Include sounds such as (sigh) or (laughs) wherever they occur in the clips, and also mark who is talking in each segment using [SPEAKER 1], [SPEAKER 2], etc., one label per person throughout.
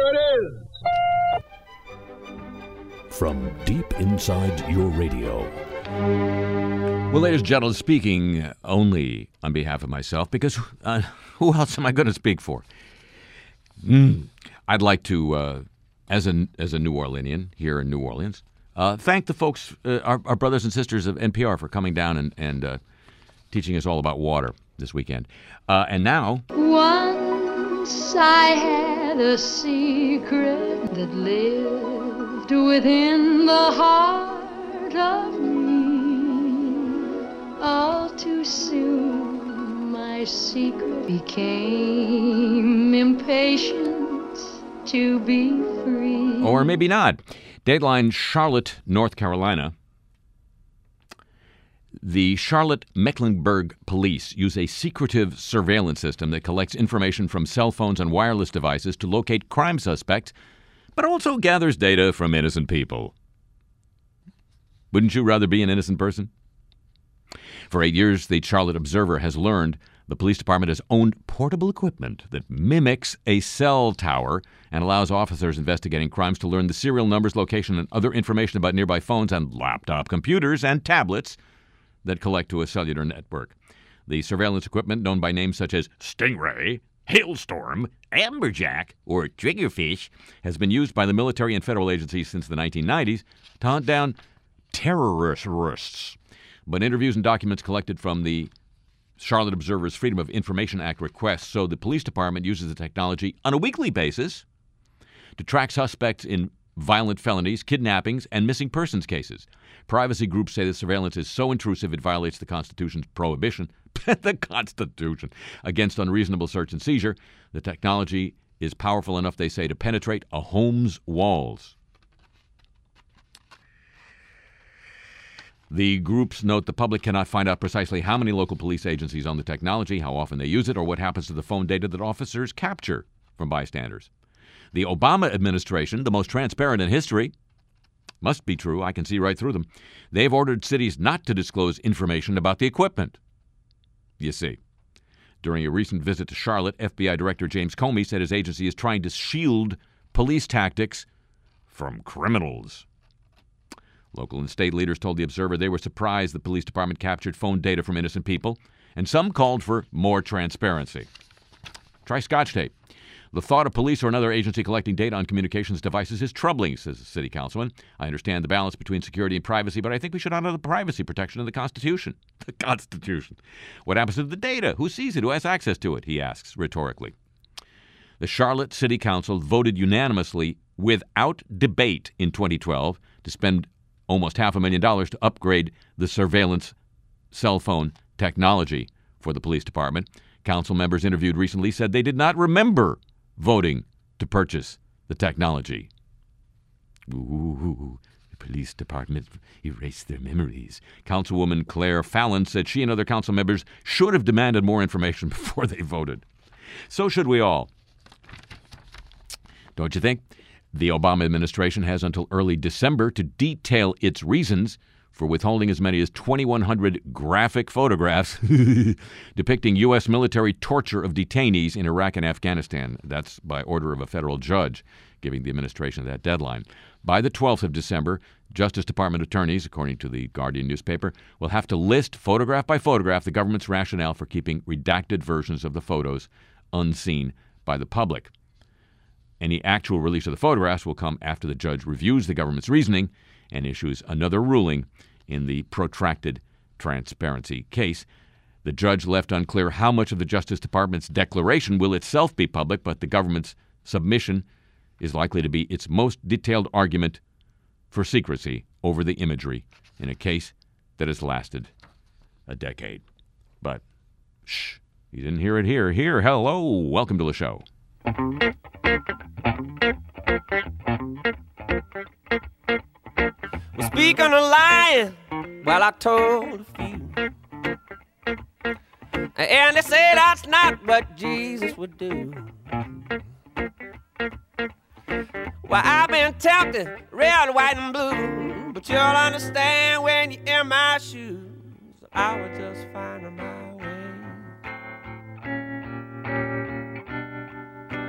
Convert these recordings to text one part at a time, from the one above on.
[SPEAKER 1] Here it is.
[SPEAKER 2] From deep inside your radio.
[SPEAKER 3] Well, ladies and gentlemen, speaking only on behalf of myself, because uh, who else am I going to speak for? Mm. I'd like to, uh, as a as a New Orleanian here in New Orleans, uh, thank the folks, uh, our, our, brothers and sisters of NPR, for coming down and, and uh, teaching us all about water this weekend. Uh, and now,
[SPEAKER 4] once I had a secret that lived within the heart of me. All too soon, my secret became impatient to be free.
[SPEAKER 3] Or maybe not. Dateline Charlotte, North Carolina. The Charlotte Mecklenburg police use a secretive surveillance system that collects information from cell phones and wireless devices to locate crime suspects, but also gathers data from innocent people. Wouldn't you rather be an innocent person? For eight years, the Charlotte Observer has learned the police department has owned portable equipment that mimics a cell tower and allows officers investigating crimes to learn the serial numbers, location, and other information about nearby phones and laptop computers and tablets that collect to a cellular network. The surveillance equipment, known by names such as Stingray, Hailstorm, Amberjack, or Triggerfish, has been used by the military and federal agencies since the 1990s to hunt down terrorists. But interviews and documents collected from the Charlotte Observer's Freedom of Information Act requests, so the police department uses the technology on a weekly basis to track suspects in violent felonies, kidnappings, and missing persons cases. Privacy groups say the surveillance is so intrusive it violates the Constitution's prohibition, (laughs) the Constitution, against unreasonable search and seizure. The technology is powerful enough, they say, to penetrate a home's walls. The groups note the public cannot find out precisely how many local police agencies own the technology, how often they use it, or what happens to the phone data that officers capture from bystanders. The Obama administration, the most transparent in history, must be true, I can see right through them. They've ordered cities not to disclose information about the equipment. You see. During a recent visit to Charlotte, FBI Director James Comey said his agency is trying to shield police tactics from criminals. Local and state leaders told the Observer they were surprised the police department captured phone data from innocent people, and some called for more transparency. Try scotch tape. The thought of police or another agency collecting data on communications devices is troubling, says the city councilman. I understand the balance between security and privacy, but I think we should honor the privacy protection of the Constitution. (laughs) The Constitution. What happens to the data? Who sees it? Who has access to it? He asks rhetorically. The Charlotte City Council voted unanimously without debate in 2012 to spend almost half a million dollars to upgrade the surveillance cell phone technology for the police department. Council members interviewed recently said they did not remember voting to purchase the technology. Ooh, the police department erased their memories. Councilwoman Claire Fallon said she and other council members should have demanded more information (laughs) before they voted. So should we all. Don't you think? The Obama administration has until early December to detail its reasons for withholding as many as 2,100 graphic photographs (laughs) depicting U.S. military torture of detainees in Iraq and Afghanistan. That's by order of a federal judge, giving the administration that deadline. By the 12th of December, Justice Department attorneys, according to the Guardian newspaper, will have to list photograph by photograph the government's rationale for keeping redacted versions of the photos unseen by the public. Any actual release of the photographs will come after the judge reviews the government's reasoning and issues another ruling in the protracted transparency case. The judge left unclear how much of the Justice Department's declaration will itself be public, but the government's submission is likely to be its most detailed argument for secrecy over the imagery in a case that has lasted a decade. But shh, you didn't hear it here. Here, hello, welcome to the show.
[SPEAKER 5] Well, speaking of lying, well, I told a few. And they say that's not what Jesus would do. Well, I've been tempted, red, white, and blue. But you'll understand when you're in my shoes. I was just finding my way.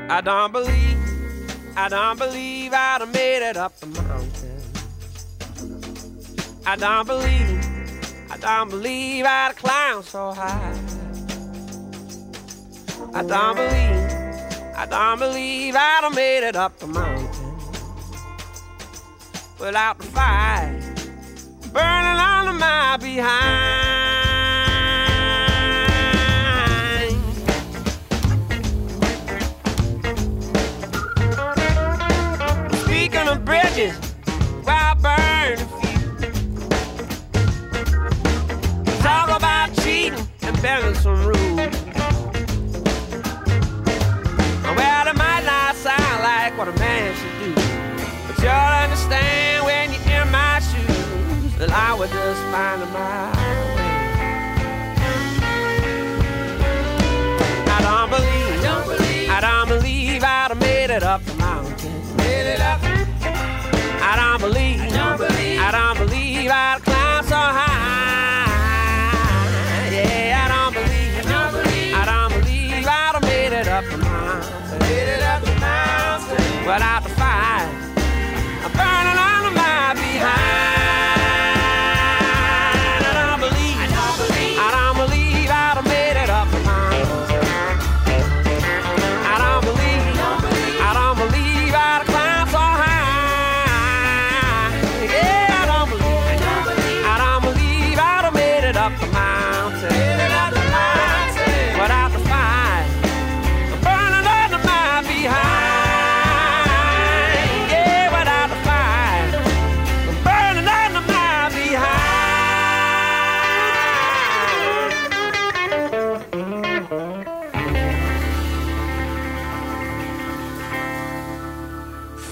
[SPEAKER 5] I don't believe I don't believe I'd have made it up the mountain. I don't believe, I don't believe I'd climbed so high. I don't believe, I don't believe I'd have made it up the mountain without the fire burning under my behind.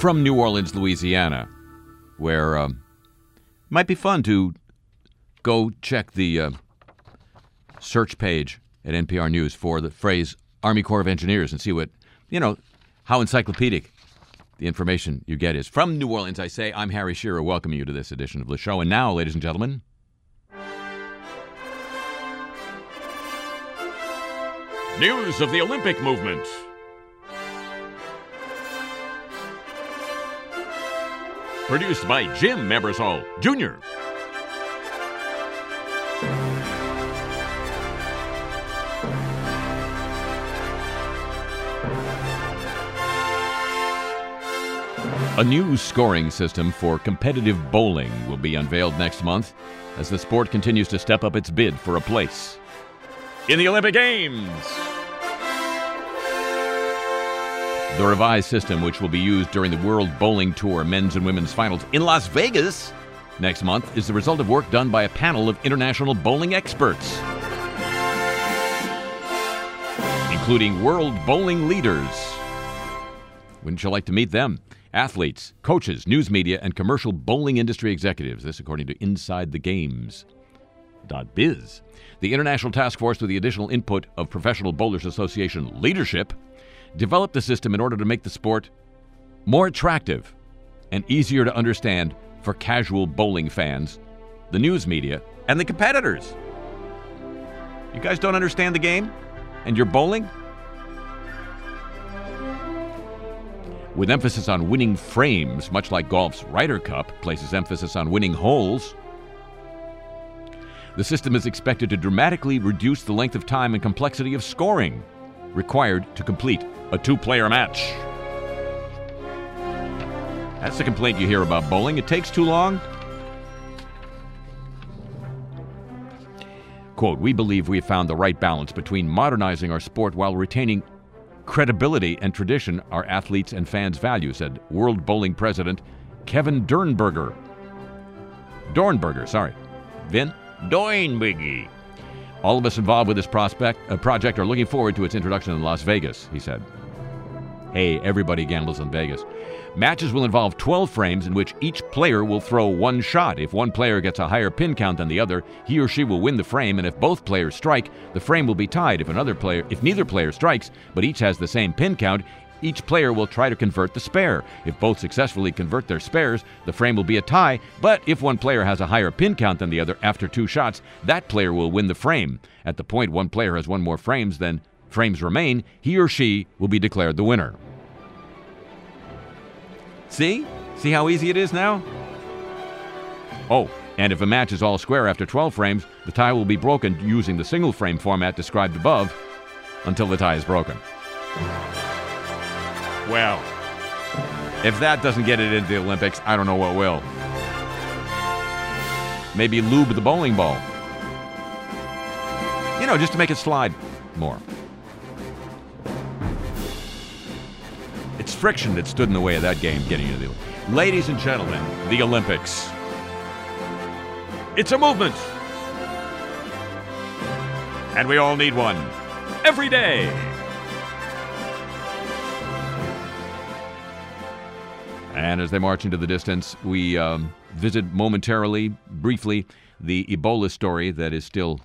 [SPEAKER 3] From New Orleans, Louisiana, where um, might be fun to go check the uh, search page at NPR News for the phrase Army Corps of Engineers and see what, you know, how encyclopedic the information you get is. From New Orleans, I say, I'm Harry Shearer, welcoming you to this edition of the show. And now, ladies and gentlemen, news of the Olympic movement. Produced by Jim Ebersol Jr. A new scoring system for competitive bowling will be unveiled next month as the sport continues to step up its bid for a place in the Olympic Games. The revised system, which will be used during the World Bowling Tour men's and women's finals in Las Vegas next month, is the result of work done by a panel of international bowling experts, including world bowling leaders. Wouldn't you like to meet them? Athletes, coaches, news media, and commercial bowling industry executives. This, according to Inside the Games. Biz. The International Task Force, with the additional input of Professional Bowlers Association leadership, developed the system in order to make the sport more attractive and easier to understand for casual bowling fans, the news media, and the competitors. You guys don't understand the game? And you're bowling? With emphasis on winning frames, much like golf's Ryder Cup places emphasis on winning holes, the system is expected to dramatically reduce the length of time and complexity of scoring required to complete a two player match. That's the complaint you hear about bowling. It takes too long. Quote, we believe we have found the right balance between modernizing our sport while retaining credibility and tradition our athletes and fans value, said World Bowling President Kevin Dernberger. Dornberger, sorry. Vin Doinbiggy. All of us involved with this prospect, uh, project are looking forward to its introduction in Las Vegas, he said. Hey, everybody gambles in Vegas. Matches will involve 12 frames in which each player will throw one shot. If one player gets a higher pin count than the other, he or she will win the frame, and if both players strike, the frame will be tied. If another player if neither player strikes, but each has the same pin count, each player will try to convert the spare. If both successfully convert their spares, the frame will be a tie, but if one player has a higher pin count than the other after two shots, that player will win the frame. At the point one player has one more frames than frames remain, he or she will be declared the winner. See? See how easy it is now? Oh, and if a match is all square after 12 frames, the tie will be broken using the single frame format described above until the tie is broken. Well, if that doesn't get it into the Olympics, I don't know what will. Maybe lube the bowling ball. You know, just to make it slide more. It's friction that stood in the way of that game getting into the Olympics. Ladies and gentlemen, the Olympics. It's a movement. And we all need one. Every day. And as they march into the distance, we um, visit momentarily, briefly, the Ebola story that is still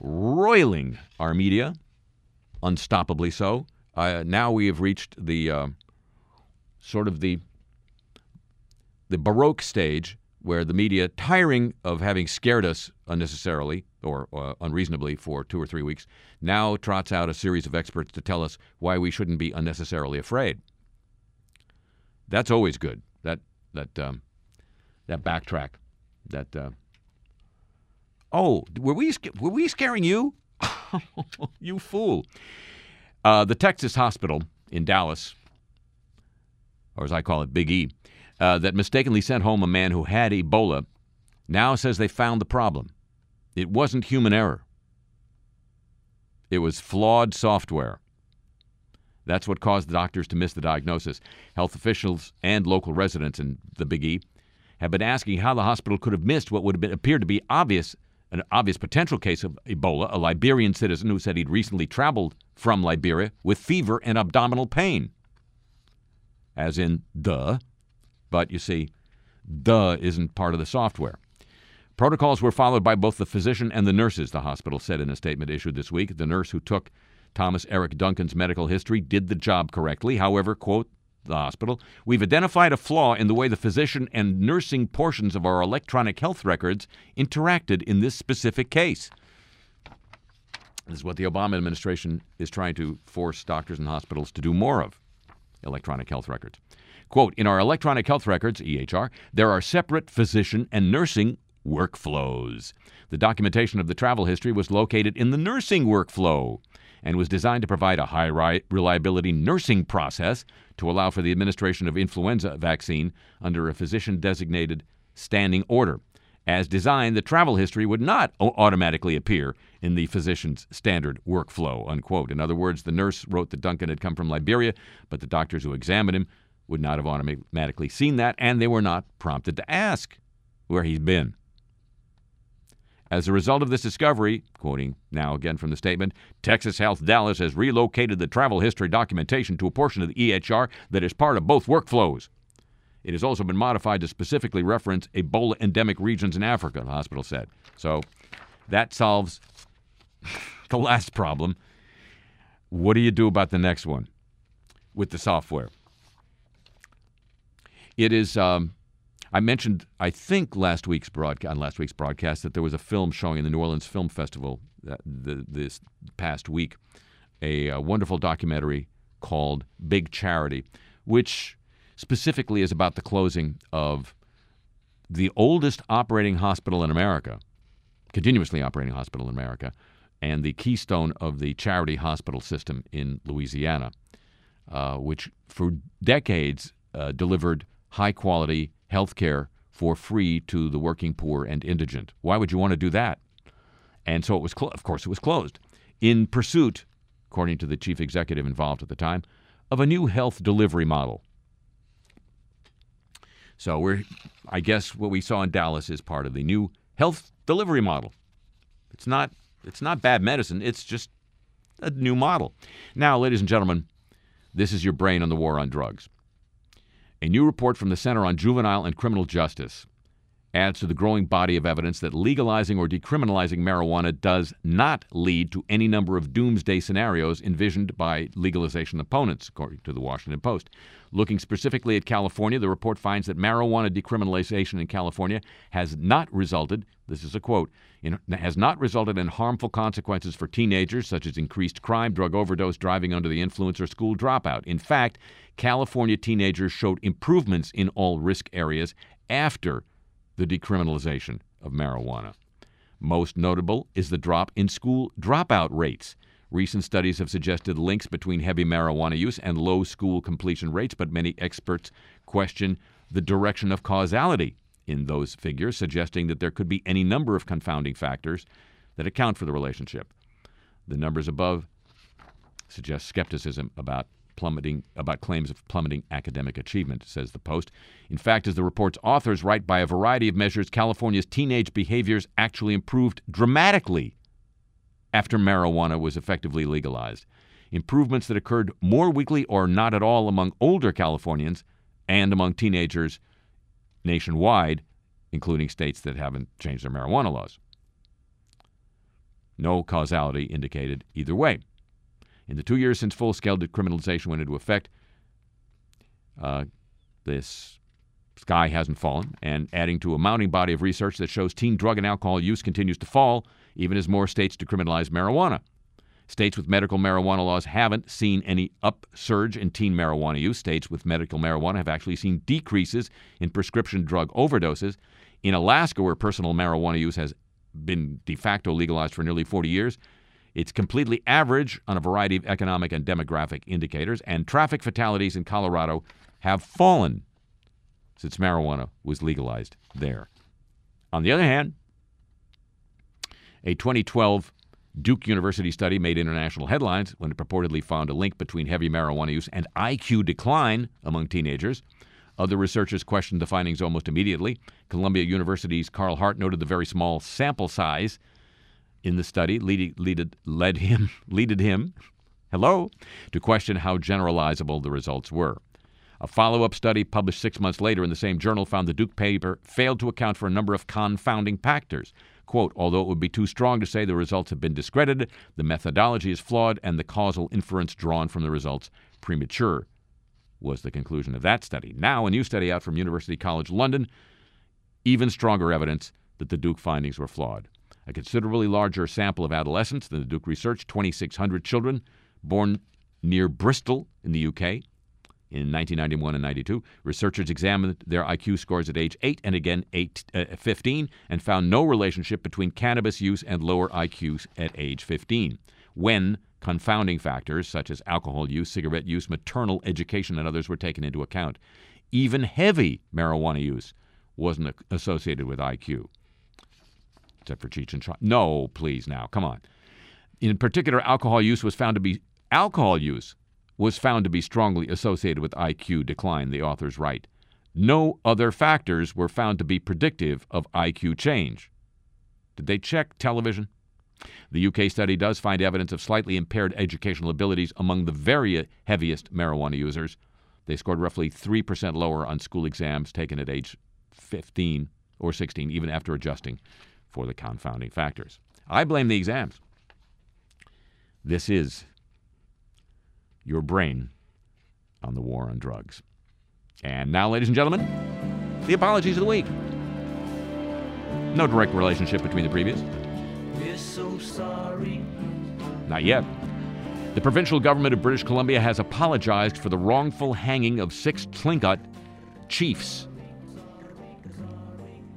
[SPEAKER 3] roiling our media, unstoppably so. Uh, now we have reached the uh, sort of the the baroque stage where the media, tiring of having scared us unnecessarily or uh, unreasonably for two or three weeks, now trots out a series of experts to tell us why we shouldn't be unnecessarily afraid. That's always good. That that um, that backtrack. That uh, oh, were we were we scaring you? (laughs) you fool! Uh, the Texas hospital in Dallas, or as I call it, Big E, uh, that mistakenly sent home a man who had Ebola, now says they found the problem. It wasn't human error. It was flawed software. That's what caused the doctors to miss the diagnosis. Health officials and local residents in the Big E have been asking how the hospital could have missed what would have been, appeared to be obvious an obvious potential case of Ebola, a Liberian citizen who said he'd recently traveled from Liberia with fever and abdominal pain. As in, duh. But you see, duh isn't part of the software. Protocols were followed by both the physician and the nurses, the hospital said in a statement issued this week. The nurse who took Thomas Eric Duncan's medical history did the job correctly. However, quote, the hospital, we've identified a flaw in the way the physician and nursing portions of our electronic health records interacted in this specific case. This is what the Obama administration is trying to force doctors and hospitals to do more of electronic health records. Quote In our electronic health records, EHR, there are separate physician and nursing workflows. The documentation of the travel history was located in the nursing workflow and was designed to provide a high reliability nursing process to allow for the administration of influenza vaccine under a physician designated standing order. As designed, the travel history would not automatically appear in the physician's standard workflow. Unquote. In other words, the nurse wrote that Duncan had come from Liberia, but the doctors who examined him would not have automatically seen that, and they were not prompted to ask where he'd been. As a result of this discovery, quoting now again from the statement, Texas Health Dallas has relocated the travel history documentation to a portion of the EHR that is part of both workflows. It has also been modified to specifically reference Ebola endemic regions in Africa, the hospital said. So that solves (laughs) the last problem. What do you do about the next one with the software? It is um, I mentioned, I think, last week's broadcast, on last week's broadcast, that there was a film showing in the New Orleans Film Festival that, the, this past week, a, a wonderful documentary called Big Charity, which specifically is about the closing of the oldest operating hospital in America, continuously operating hospital in America, and the keystone of the charity hospital system in Louisiana, uh, which for decades uh, delivered high quality health care for free to the working poor and indigent. Why would you want to do that? And so it was, clo- of course, it was closed in pursuit, according to the chief executive involved at the time, of a new health delivery model. So we're, I guess, what we saw in Dallas is part of the new health delivery model. It's not, it's not bad medicine. It's just a new model. Now, ladies and gentlemen, this is your brain on the war on drugs. A new report from the Center on Juvenile and Criminal Justice adds to the growing body of evidence that legalizing or decriminalizing marijuana does not lead to any number of doomsday scenarios envisioned by legalization opponents, according to the Washington Post. Looking specifically at California, the report finds that marijuana decriminalization in California has not resulted, this is a quote, in, has not resulted in harmful consequences for teenagers, such as increased crime, drug overdose, driving under the influence, or school dropout. In fact, California teenagers showed improvements in all risk areas after the decriminalization of marijuana. Most notable is the drop in school dropout rates. Recent studies have suggested links between heavy marijuana use and low school completion rates, but many experts question the direction of causality in those figures, suggesting that there could be any number of confounding factors that account for the relationship. The numbers above suggest skepticism about plummeting about claims of plummeting academic achievement, says the Post. In fact, as the report's authors write, by a variety of measures, California's teenage behaviors actually improved dramatically after marijuana was effectively legalized. Improvements that occurred more weakly or not at all among older Californians and among teenagers nationwide, including states that haven't changed their marijuana laws. No causality indicated either way. In the two years since full scale decriminalization went into effect, uh, this sky hasn't fallen, and adding to a mounting body of research that shows teen drug and alcohol use continues to fall, even as more states decriminalize marijuana. States with medical marijuana laws haven't seen any upsurge in teen marijuana use. States with medical marijuana have actually seen decreases in prescription drug overdoses. In Alaska, where personal marijuana use has been de facto legalized for nearly 40 years, it's completely average on a variety of economic and demographic indicators, and traffic fatalities in Colorado have fallen since marijuana was legalized there. On the other hand, a 2012 Duke University study made international headlines when it purportedly found a link between heavy marijuana use and IQ decline among teenagers. Other researchers questioned the findings almost immediately. Columbia University's Carl Hart noted the very small sample size in the study led him, (laughs) leaded him, hello, to question how generalizable the results were. A follow up study published six months later in the same journal found the Duke paper failed to account for a number of confounding factors. Quote, although it would be too strong to say the results have been discredited, the methodology is flawed and the causal inference drawn from the results premature, was the conclusion of that study. Now, a new study out from University College London, even stronger evidence that the Duke findings were flawed a considerably larger sample of adolescents than the Duke research 2,600 children born near Bristol in the UK. In 1991 and 92, researchers examined their IQ scores at age 8 and again eight, uh, 15 and found no relationship between cannabis use and lower IQs at age 15. When confounding factors such as alcohol use, cigarette use, maternal education, and others were taken into account. Even heavy marijuana use wasn't associated with IQ except for Cheech and Chong. No, please now, come on. In particular, alcohol use was found to be alcohol use was found to be strongly associated with IQ decline, the authors write. No other factors were found to be predictive of IQ change. Did they check television? The UK study does find evidence of slightly impaired educational abilities among the very heaviest marijuana users. They scored roughly 3% lower on school exams taken at age 15 or 16, even after adjusting for the confounding factors. I blame the exams. This is your brain on the war on drugs. And now, ladies and gentlemen, the apologies of the week. No direct relationship between the previous.
[SPEAKER 1] We're so sorry.
[SPEAKER 3] Not yet. The provincial government of British Columbia has apologized for the wrongful hanging of six Tsilhqot'in chiefs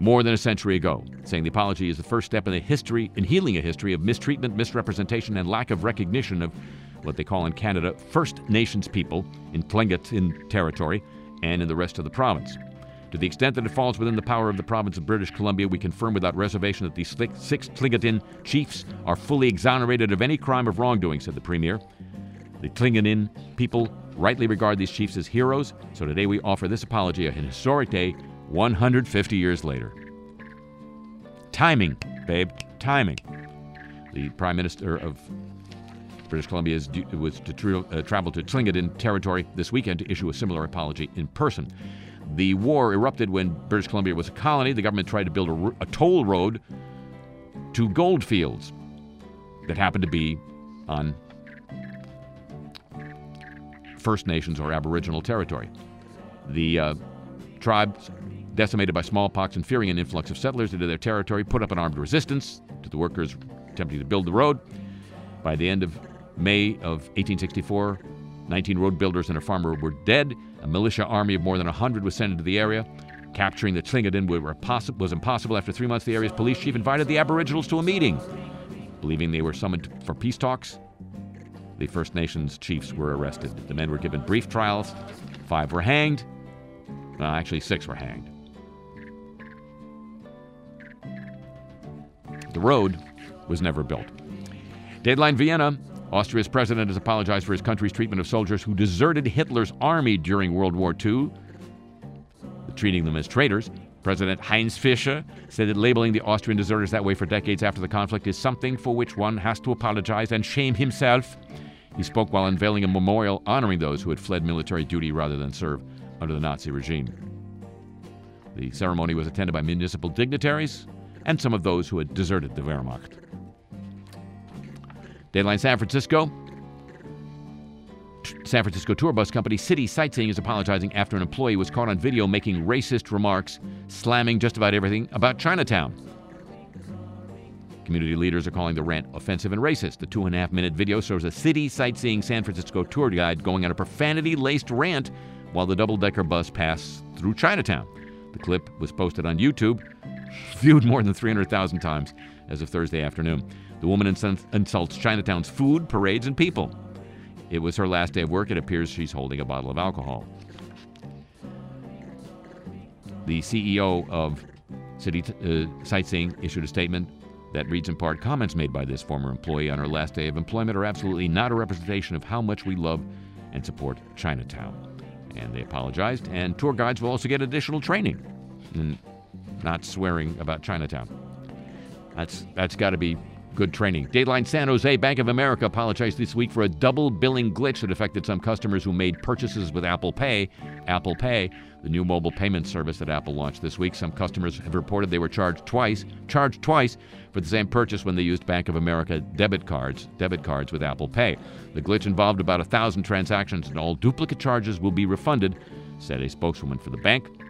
[SPEAKER 3] more than a century ago, saying the apology is the first step in the history in healing a history of mistreatment, misrepresentation, and lack of recognition of what they call in Canada First Nations people in Tsilhqot'in in territory and in the rest of the province. To the extent that it falls within the power of the province of British Columbia, we confirm without reservation that these six Tsilhqot'in chiefs are fully exonerated of any crime of wrongdoing, said the Premier. The Tsilhqot'in people rightly regard these chiefs as heroes, so today we offer this apology, a historic day 150 years later. Timing, babe, timing. The Prime Minister of British Columbia is, was to uh, travel to Tsilhqot'in territory this weekend to issue a similar apology in person. The war erupted when British Columbia was a colony. The government tried to build a, a toll road to gold fields that happened to be on First Nations or Aboriginal territory. The uh, tribes, decimated by smallpox and fearing an influx of settlers into their territory, put up an armed resistance to the workers attempting to build the road. By the end of May of 1864, 19 road builders and a farmer were dead. A militia army of more than 100 was sent into the area. Capturing the Tsilhqot'in was impossible. After three months, the area's police chief invited the Aboriginals to a meeting. Believing they were summoned for peace talks, the First Nations chiefs were arrested. The men were given brief trials. Five were hanged. Well, actually, six were hanged. The road was never built. Deadline Vienna Austria's president has apologized for his country's treatment of soldiers who deserted Hitler's army during World War II, treating them as traitors. President Heinz Fischer said that labeling the Austrian deserters that way for decades after the conflict is something for which one has to apologize and shame himself. He spoke while unveiling a memorial honoring those who had fled military duty rather than serve under the Nazi regime. The ceremony was attended by municipal dignitaries and some of those who had deserted the Wehrmacht. Deadline San Francisco. San Francisco tour bus company City Sightseeing is apologizing after an employee was caught on video making racist remarks, slamming just about everything about Chinatown. Community leaders are calling the rant offensive and racist. The two and a half minute video shows a city sightseeing San Francisco tour guide going on a profanity laced rant while the double decker bus passed through Chinatown. The clip was posted on YouTube, viewed more than 300,000 times as of Thursday afternoon. The woman insults Chinatown's food, parades, and people. It was her last day of work. It appears she's holding a bottle of alcohol. The CEO of City uh, Sightseeing issued a statement that reads in part Comments made by this former employee on her last day of employment are absolutely not a representation of how much we love and support Chinatown. And they apologized, and tour guides will also get additional training in not swearing about Chinatown. That's, that's got to be good training. Dateline San Jose Bank of America apologized this week for a double billing glitch that affected some customers who made purchases with Apple Pay. Apple Pay, the new mobile payment service that Apple launched this week, some customers have reported they were charged twice, charged twice for the same purchase when they used Bank of America debit cards, debit cards with Apple Pay. The glitch involved about a thousand transactions, and all duplicate charges will be refunded, said a spokeswoman for the bank.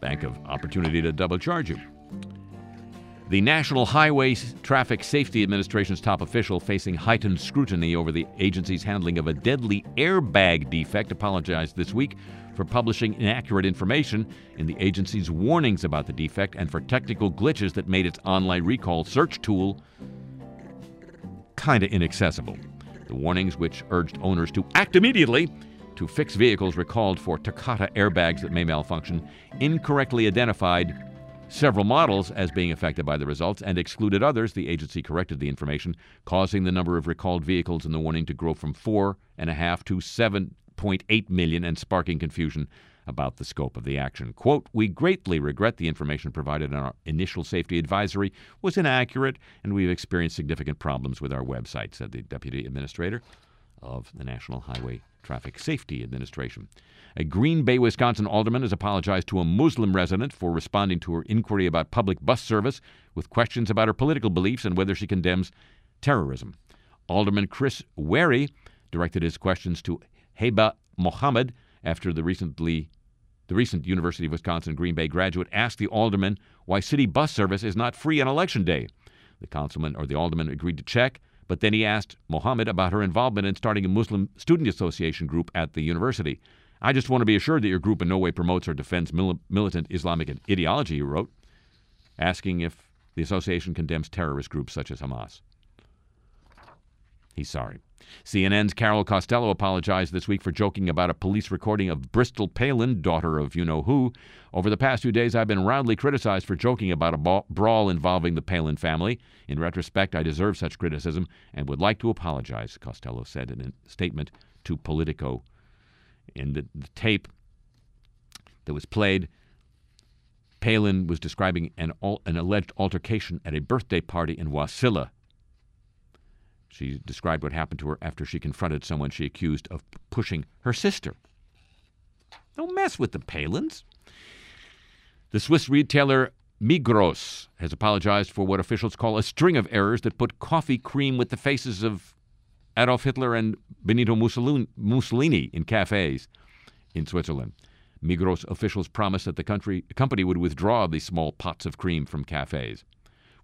[SPEAKER 3] Bank of opportunity to double charge you. The National Highway Traffic Safety Administration's top official facing heightened scrutiny over the agency's handling of a deadly airbag defect apologized this week for publishing inaccurate information in the agency's warnings about the defect and for technical glitches that made its online recall search tool kind of inaccessible. The warnings, which urged owners to act immediately to fix vehicles recalled for Takata airbags that may malfunction, incorrectly identified several models as being affected by the results and excluded others. The agency corrected the information, causing the number of recalled vehicles in the warning to grow from 4.5 to 7.8 million and sparking confusion about the scope of the action. Quote, We greatly regret the information provided in our initial safety advisory was inaccurate, and we've experienced significant problems with our website, said the deputy administrator of the National Highway Traffic Safety Administration. A Green Bay, Wisconsin alderman has apologized to a Muslim resident for responding to her inquiry about public bus service with questions about her political beliefs and whether she condemns terrorism. Alderman Chris Wery directed his questions to Heba Mohammed after the recently the recent University of Wisconsin Green Bay graduate asked the alderman why city bus service is not free on election day. The councilman or the alderman agreed to check, but then he asked Mohammed about her involvement in starting a Muslim student association group at the university. I just want to be assured that your group in no way promotes or defends mil- militant Islamic ideology, he wrote, asking if the association condemns terrorist groups such as Hamas. He's sorry. CNN's Carol Costello apologized this week for joking about a police recording of Bristol Palin, daughter of you know who. Over the past few days, I've been roundly criticized for joking about a brawl involving the Palin family. In retrospect, I deserve such criticism and would like to apologize, Costello said in a statement to Politico in the, the tape that was played, Palin was describing an, an alleged altercation at a birthday party in Wasilla. She described what happened to her after she confronted someone she accused of pushing her sister. Don't mess with the Palins. The Swiss retailer Migros has apologized for what officials call a string of errors that put coffee cream with the faces of Adolf Hitler and Benito Mussolini in cafes in Switzerland. Migros officials promised that the country, company would withdraw the small pots of cream from cafes.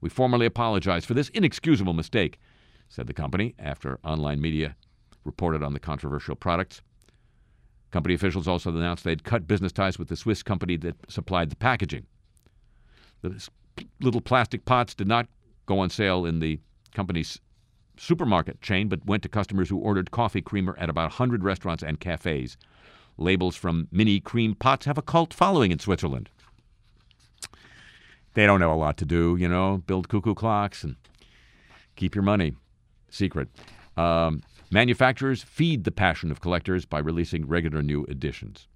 [SPEAKER 3] We formally apologize for this inexcusable mistake, said the company after online media reported on the controversial products. Company officials also announced they'd cut business ties with the Swiss company that supplied the packaging. The little plastic pots did not go on sale in the company's supermarket chain, but went to customers who ordered coffee creamer at about 100 restaurants and cafes. Labels from mini cream pots have a cult following in Switzerland. They don't know a lot to do, you know, build cuckoo clocks and keep your money secret. Um, manufacturers feed the passion of collectors by releasing regular new editions.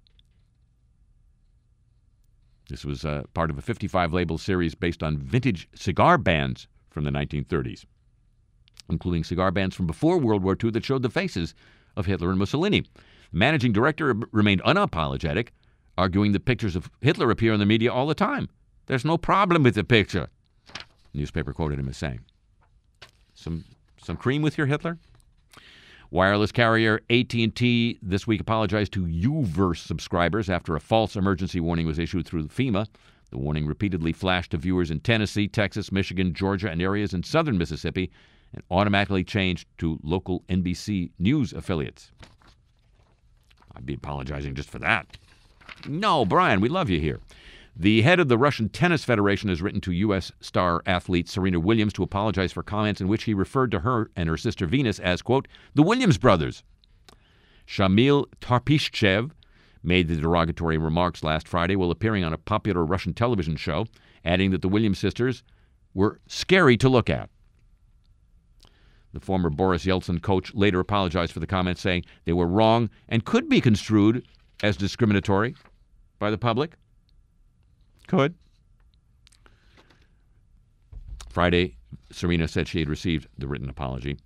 [SPEAKER 3] This was uh, part of a 55 label series based on vintage cigar bands from the 1930s, including cigar bands from before World War II that showed the faces of Hitler and Mussolini. The managing director remained unapologetic, arguing that pictures of Hitler appear in the media all the time. There's no problem with the picture. The newspaper quoted him as saying, "Some some cream with your Hitler." Wireless carrier AT&T this week apologized to UVerse subscribers after a false emergency warning was issued through FEMA. The warning repeatedly flashed to viewers in Tennessee, Texas, Michigan, Georgia, and areas in southern Mississippi and automatically changed to local NBC News affiliates. I'd be apologizing just for that. No, Brian, we love you here. The head of the Russian Tennis Federation has written to U.S. star athlete Serena Williams to apologize for comments in which he referred to her and her sister Venus as, quote, the Williams brothers. Shamil Tarpishchev made the derogatory remarks last Friday while appearing on a popular Russian television show, adding that the Williams sisters were scary to look at. The former Boris Yeltsin coach later apologized for the comments, saying they were wrong and could be construed as discriminatory by the public. Could. Friday, Serena said she had received the written apology.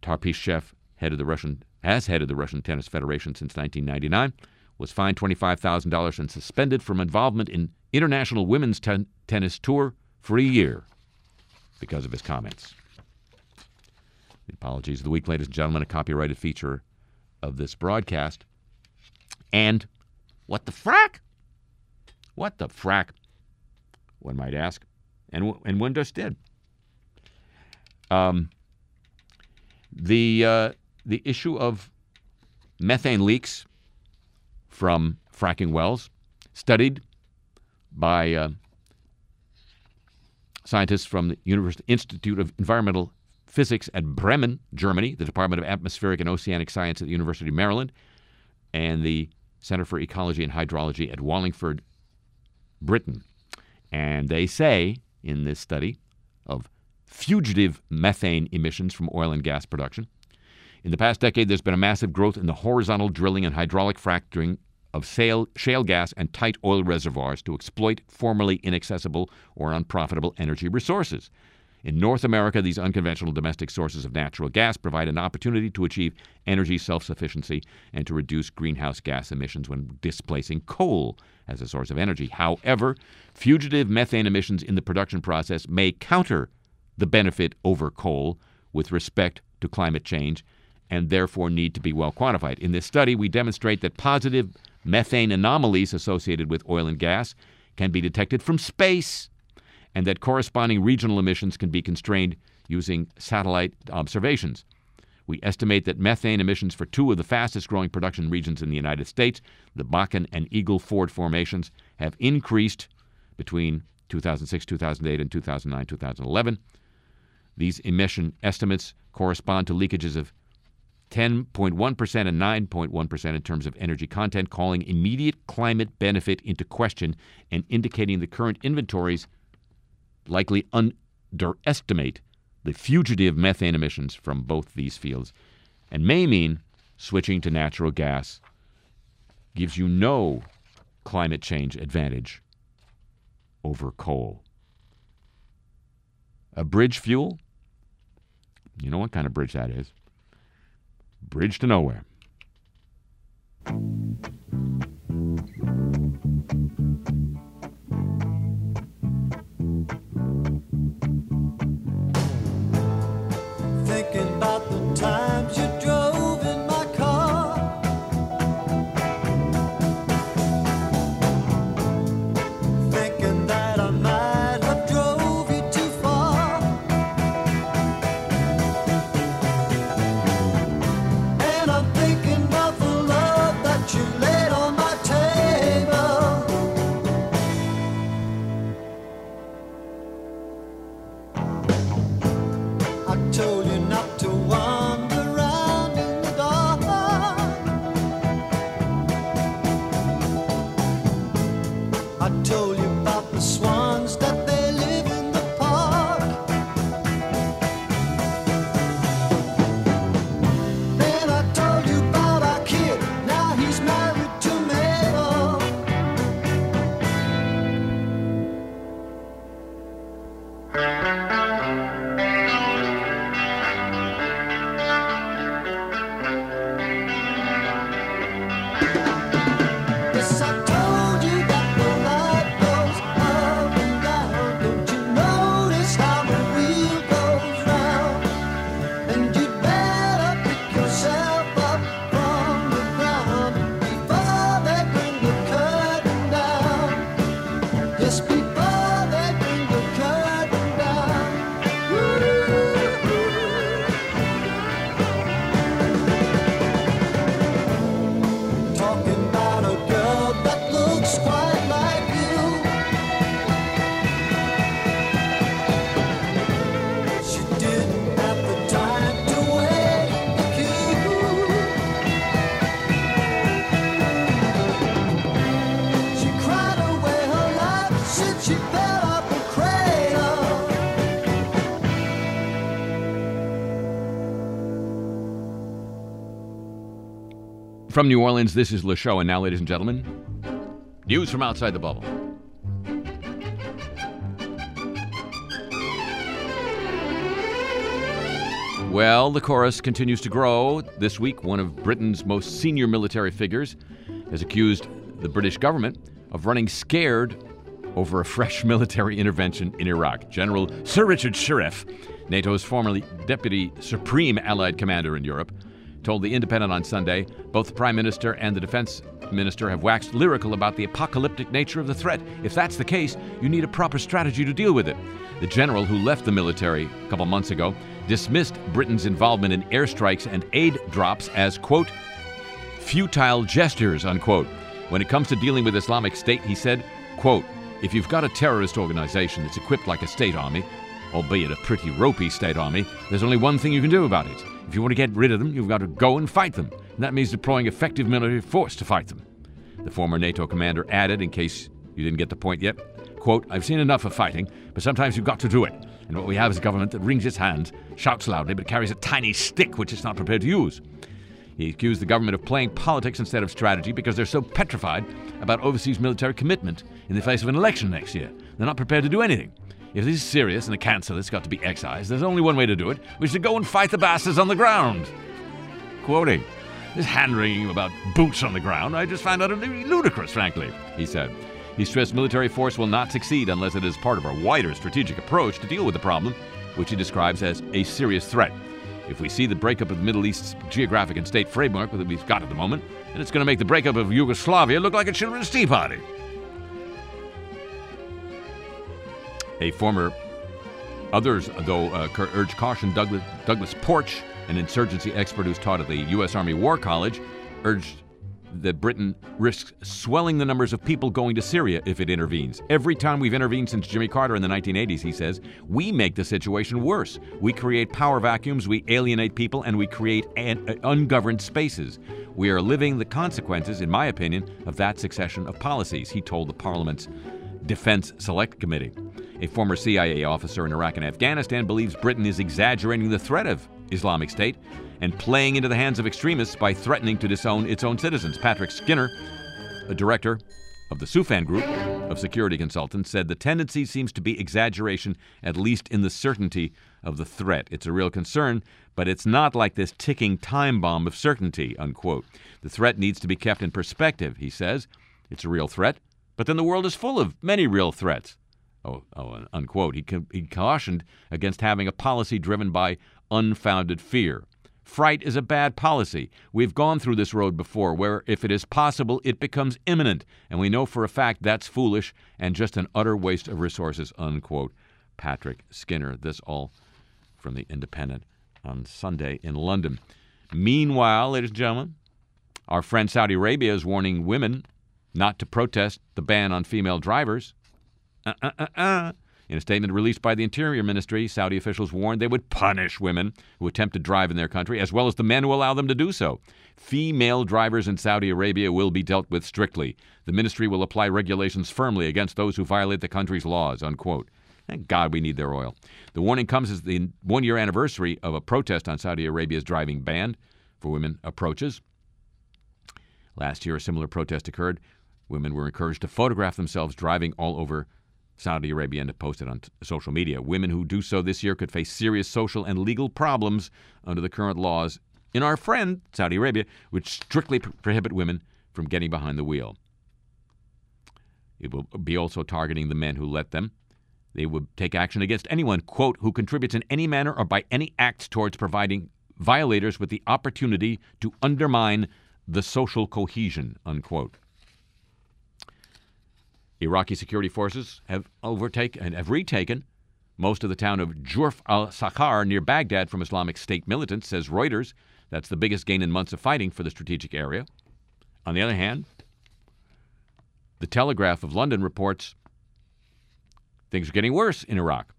[SPEAKER 3] Tarpishchev, head of the Russian, has headed the Russian Tennis Federation since 1999, was fined $25,000 and suspended from involvement in international women's ten- tennis tour for a year because of his comments. The apologies of the week, ladies and gentlemen, a copyrighted feature of this broadcast. And what the frack? What the frack? One might ask. And, and just did. Um, the, uh, the issue of methane leaks from fracking wells, studied by uh, scientists from the University Institute of Environmental Physics at Bremen, Germany, the Department of Atmospheric and Oceanic Science at the University of Maryland, and the Center for Ecology and Hydrology at Wallingford, Britain. And they say in this study of fugitive methane emissions from oil and gas production, in the past decade, there's been a massive growth in the horizontal drilling and hydraulic fracturing of shale, gas and tight oil reservoirs to exploit formerly inaccessible or unprofitable energy resources. In North America, these unconventional domestic sources of natural gas provide an opportunity to achieve energy self sufficiency and to reduce greenhouse gas emissions when displacing coal as a source of energy. However, fugitive methane emissions in the production process may counter the benefit over coal with respect to climate change and therefore need to be well quantified. In this study, we demonstrate that positive methane anomalies associated with oil and gas can be detected from space and that corresponding regional emissions can be constrained using satellite observations. We estimate that methane emissions for two of the fastest growing production regions in the United States, the Bakken and Eagle Ford formations, have increased between 2006 2008 and 2009 2011. These emission estimates correspond to leakages of 10.1% and 9.1% in terms of energy content, calling immediate climate benefit into question and indicating the current inventories likely underestimate the fugitive methane emissions from both these fields and may mean switching to natural gas gives you no climate change advantage over coal. A bridge fuel? You know what kind of bridge that is? Bridge to nowhere. From New Orleans, this is Le Show, and now, ladies and gentlemen, news from outside the bubble. Well, the chorus continues to grow. This week, one of Britain's most senior military figures has accused the British government of running scared over a fresh (laughs) military intervention in Iraq. General Sir Richard Shirreff, NATO's formerly deputy supreme allied commander in Europe, told The Independent on Sunday both the Prime Minister and the Defense Minister have waxed lyrical about the apocalyptic nature of the threat. If that's the case, you need a proper strategy to deal with it. The general who left the military a couple months ago dismissed Britain's involvement in airstrikes and aid drops as, quote, futile gestures, unquote. When it comes to dealing with Islamic State, he said, quote, if you've got a terrorist organization that's equipped like a state army, albeit a pretty ropey state army, there's only one thing you can do about it. If you want to get rid of them, you've got to go and fight them. And that means deploying effective military force to fight them. The former NATO commander added, in case you didn't get the point yet, quote, I've seen enough of fighting, but sometimes you've got to do it. And what we have is a government that wrings its hands, shouts loudly, but carries a tiny stick which it's not prepared to use. He accused the government of playing politics instead of strategy because they're so petrified about overseas military commitment in the face of an election next year. They're not prepared to do anything. If this is serious and a cancer that's got to be excised, there's only one way to do it, which is to go and fight the bastards on the ground. Quoting, this hand wringing about boots on the ground, I just find utterly ludicrous, frankly, he said. He stressed military force will not succeed unless it is part of a wider strategic approach to deal with the problem, which he describes as a serious threat. If we see the breakup of the Middle East's geographic and state framework that we've got at the moment, then it's going to make the breakup of Yugoslavia look like a children's tea party. A former others, though, uh, urged caution. Douglas, Douglas Porch, an insurgency expert who's taught at the U.S. Army War College, urged that Britain risks swelling the numbers of people going to Syria if it intervenes. Every time we've intervened since Jimmy Carter in the 1980s, he says, we make the situation worse. We create power vacuums, we alienate people, and we create an, uh, ungoverned spaces. We are living the consequences, in my opinion, of that succession of policies, he told the Parliament's Defense Select Committee. A former CIA officer in Iraq and Afghanistan believes Britain is exaggerating the threat of Islamic State and playing into the hands of extremists by threatening to disown its own citizens. Patrick Skinner, a director of the Soufan Group of security consultants, said the tendency seems to be exaggeration, at least in the certainty of the threat. It's a real concern, but it's not like this ticking time bomb of certainty, unquote. The threat needs to be kept in perspective, he says. It's a real threat, but then the world is full of many real threats. Oh, oh uh, unquote. He, he cautioned against having a policy driven by unfounded fear. Fright is a bad policy. We've gone through this road before where if it is possible, it becomes imminent. And we know for a fact that's foolish and just an utter waste of resources, unquote. Patrick Skinner. This all from The Independent on Sunday in London. Meanwhile, ladies and gentlemen, our friend Saudi Arabia is warning women not to protest the ban on female drivers. Uh, uh, uh, uh. In a statement released by the Interior Ministry, Saudi officials warned they would punish women who attempt to drive in their country, as well as the men who allow them to do so. Female drivers in Saudi Arabia will be dealt with strictly. The ministry will apply regulations firmly against those who violate the country's laws. Unquote. Thank God we need their oil. The warning comes as the one year anniversary of a protest on Saudi Arabia's driving ban for women approaches. Last year, a similar protest occurred. Women were encouraged to photograph themselves driving all over Saudi Arabia and posted on t- social media. Women who do so this year could face serious social and legal problems under the current laws in our friend Saudi Arabia, which strictly pr- prohibit women from getting behind the wheel. It will be also targeting the men who let them. They would take action against anyone, quote, who contributes in any manner or by any act towards providing violators with the opportunity to undermine the social cohesion, unquote. Iraqi security forces have overtaken and have retaken most of the town of Jurf al Sakhar near Baghdad from Islamic State militants, says Reuters. That's the biggest gain in months of fighting for the strategic area. On the other hand, the Telegraph of London reports things are getting worse in Iraq.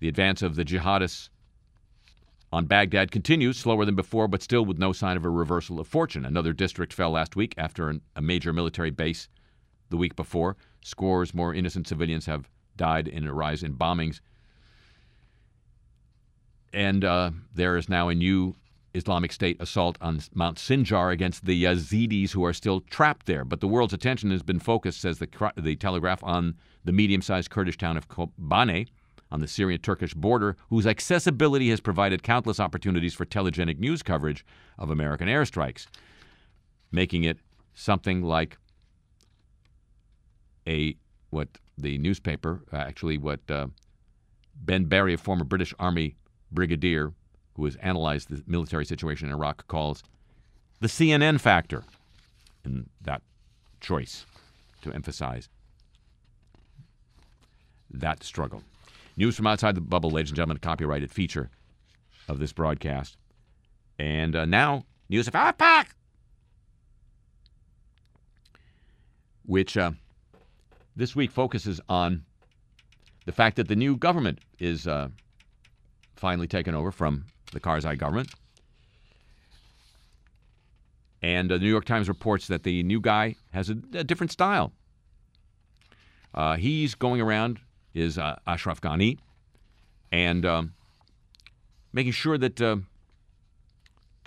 [SPEAKER 3] The advance of the jihadists on Baghdad continues, slower than before, but still with no sign of a reversal of fortune. Another district fell last week after an, a major military base the week before. Scores more innocent civilians have died in a rise in bombings. And uh, there is now a new Islamic State assault on Mount Sinjar against the Yazidis who are still trapped there. But the world's attention has been focused, says the, the Telegraph, on the medium sized Kurdish town of Kobane on the Syrian Turkish border, whose accessibility has provided countless opportunities for telegenic news coverage of American airstrikes, making it something like a what the newspaper, uh, actually, what uh, Ben Barry, a former British Army brigadier who has analyzed the military situation in Iraq, calls the CNN factor in that choice to emphasize that struggle. News from outside the bubble, ladies and gentlemen, copyrighted feature of this broadcast. And uh, now, news of AfPak, which uh, this week focuses on the fact that the new government is uh, finally taken over from the Karzai government. And uh, the New York Times reports that the new guy has a, a different style. Uh, he's going around, is uh, Ashraf Ghani, and um, making sure that uh,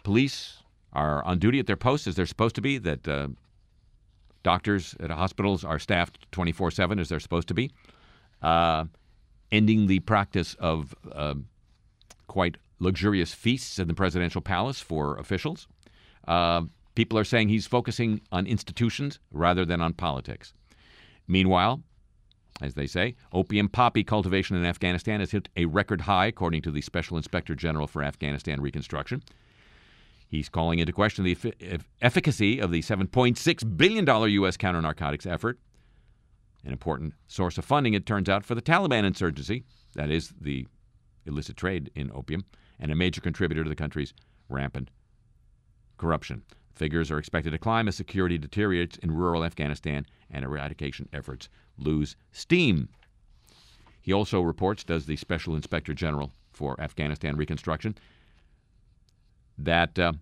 [SPEAKER 3] police are on duty at their posts as they're supposed to be, that uh, doctors at hospitals are staffed 24 7 as they're supposed to be, uh, ending the practice of quite luxurious feasts in the presidential palace for officials. Uh, people are saying he's focusing on institutions rather than on politics. Meanwhile, as they say, opium poppy cultivation in Afghanistan has hit a record high, according to the Special Inspector General for Afghanistan Reconstruction. He's calling into question the efficacy of the $7.6 billion U.S. counter narcotics effort, an important source of funding, it turns out, for the Taliban insurgency, that is, the illicit trade in opium and a major contributor to the country's rampant corruption. Figures are expected to climb as security deteriorates in rural Afghanistan and eradication efforts lose steam. He also reports, does the Special Inspector General for Afghanistan Reconstruction, that uh,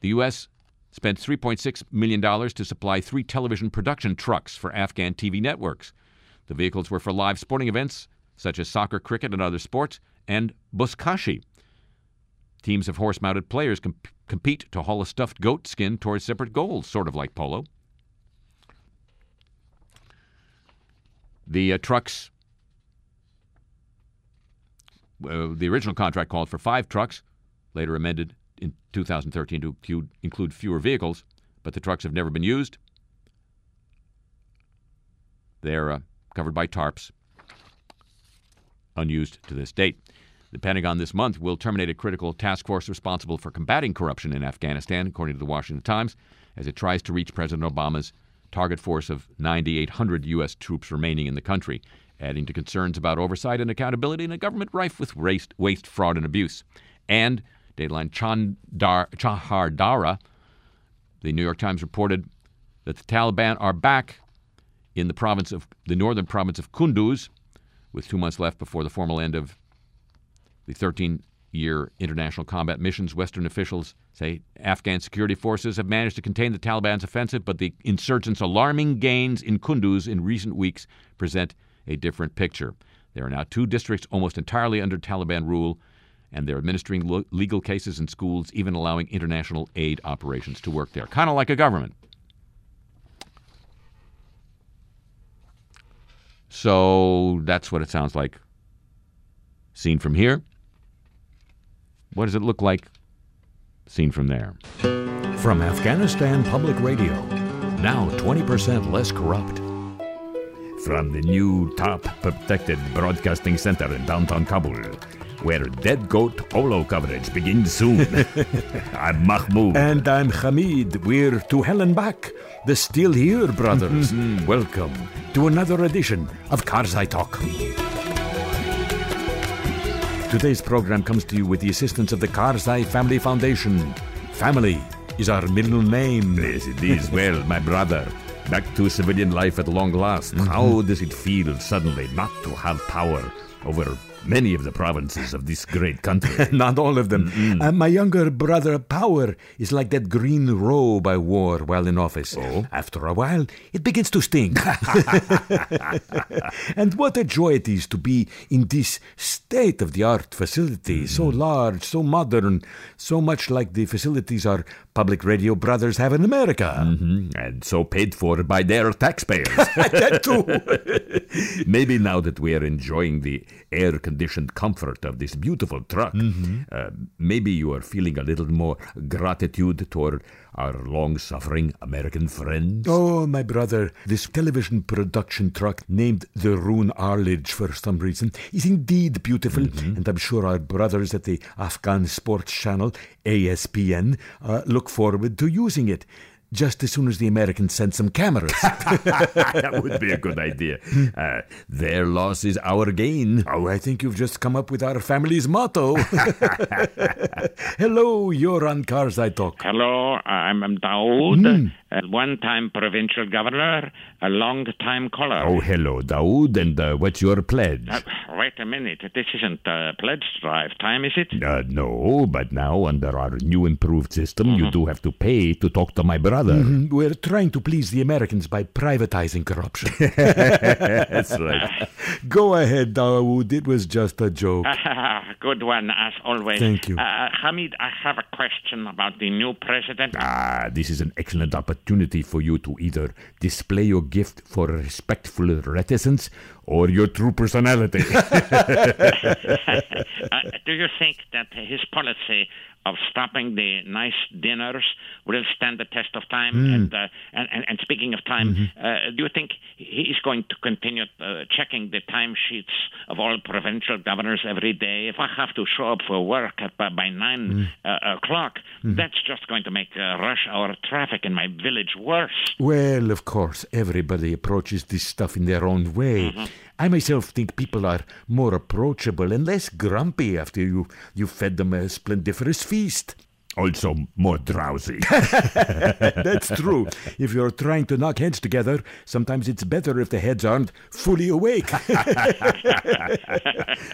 [SPEAKER 3] the U.S. spent $3.6 million to supply three television production trucks for Afghan TV networks. The vehicles were for live sporting events such as soccer, cricket, and other sports, and buzkashi. Teams of horse mounted players comp- compete to haul a stuffed goat skin towards separate goals, sort of like polo. The uh, trucks, uh, the original contract called for five trucks, later amended in 2013 to include fewer vehicles, but the trucks have never been used. They're uh, covered by tarps, unused to this date. The Pentagon this month will terminate a critical task force responsible for combating corruption in Afghanistan, according to the Washington Times, as it tries to reach President Obama's target force of 9,800 U.S. troops remaining in the country, adding to concerns about oversight and accountability in a government rife with waste, waste fraud, and abuse. And Dateline Chandar, Chahardara, the New York Times reported that the Taliban are back in the province of the northern province of Kunduz, with two months left before the formal end of the 13 year international combat missions, Western officials say Afghan security forces have managed to contain the Taliban's offensive, but the insurgents' alarming gains in Kunduz in recent weeks present a different picture. There are now two districts almost entirely under Taliban rule, and they're administering lo- legal cases in schools, even allowing international aid operations to work there. Kind of like a government. So that's what it sounds like. Seen from here. What does it look like seen from there?
[SPEAKER 2] From Afghanistan Public Radio, now 20% less corrupt.
[SPEAKER 6] From the new top protected broadcasting center in downtown Kabul, where Dead Goat Polo coverage begins soon. (laughs) I'm Mahmoud.
[SPEAKER 2] And I'm Hamid. We're to hell and back. The Still Here brothers. (laughs) Welcome to another edition of Karzai Talk. Today's program comes to you with the assistance of the Karzai Family Foundation. Family is our middle name.
[SPEAKER 6] Yes, it is. well, my brother, back to civilian life at long last. How does it feel suddenly not to have power over many of the provinces of this great country. (laughs)
[SPEAKER 2] Not all of them. Uh, my younger brother Power is like that green robe I wore while in office.
[SPEAKER 6] Oh?
[SPEAKER 2] After a while, it begins to stink. (laughs) (laughs) and what a joy it is to be in this state of the art facility, so large, so modern, so much like the facilities our public radio brothers have in America.
[SPEAKER 6] Mhm, And so paid for by their taxpayers. (laughs)
[SPEAKER 2] that too. (laughs)
[SPEAKER 6] Maybe now that we are enjoying the air conditioned comfort of this beautiful truck, uh, maybe you are feeling a little more gratitude toward our long suffering American friends.
[SPEAKER 2] Oh, my brother, this television production truck named the Roone Arledge for some reason is indeed beautiful, and I'm sure our brothers at the Afghan Sports Channel, ASPN, uh, look forward to using it. Just as soon as the Americans send some cameras. (laughs)
[SPEAKER 6] that would be a good idea. Uh, their loss is our gain.
[SPEAKER 2] oh, I think you've just come up with our family's motto. (laughs) Hello, you're on Karzai Talk.
[SPEAKER 7] Hello, I'm I'm Daoud, a one-time provincial governor, a long-time caller.
[SPEAKER 6] Oh, hello, Daoud, and uh, what's your pledge?
[SPEAKER 7] Uh, wait a minute, this isn't uh, pledge drive time, is it?
[SPEAKER 6] Uh, no, but now under our new improved system, you do have to pay to talk to my brother.
[SPEAKER 2] Mm, We're trying to please the Americans by privatizing corruption. (laughs)
[SPEAKER 6] That's right. (laughs)
[SPEAKER 2] Go ahead, Dawood. It was just a joke. (laughs)
[SPEAKER 7] Good one, as always.
[SPEAKER 2] Thank you.
[SPEAKER 7] Uh, Hamid, I have a question about the new president.
[SPEAKER 6] Ah, this is an excellent opportunity for you to either display your gift for respectful reticence or your true personality.
[SPEAKER 7] Uh, do you think that his policy of stopping the nice dinners will stand the test of time? And, uh, and, and, and speaking of time, uh, do you think he is going to continue uh, checking the timesheets of all provincial governors every day? If I have to show up for work at, by, by 9 uh, o'clock, that's just going to make uh, rush hour traffic in my village worse.
[SPEAKER 2] Well, of course, everybody approaches this stuff in their own way. I myself think people are more approachable and less grumpy after you you fed them a splendiferous feast.
[SPEAKER 6] Also more drowsy. (laughs)
[SPEAKER 2] That's true. if you're trying to knock heads together, sometimes it's better if the heads aren't fully awake. (laughs)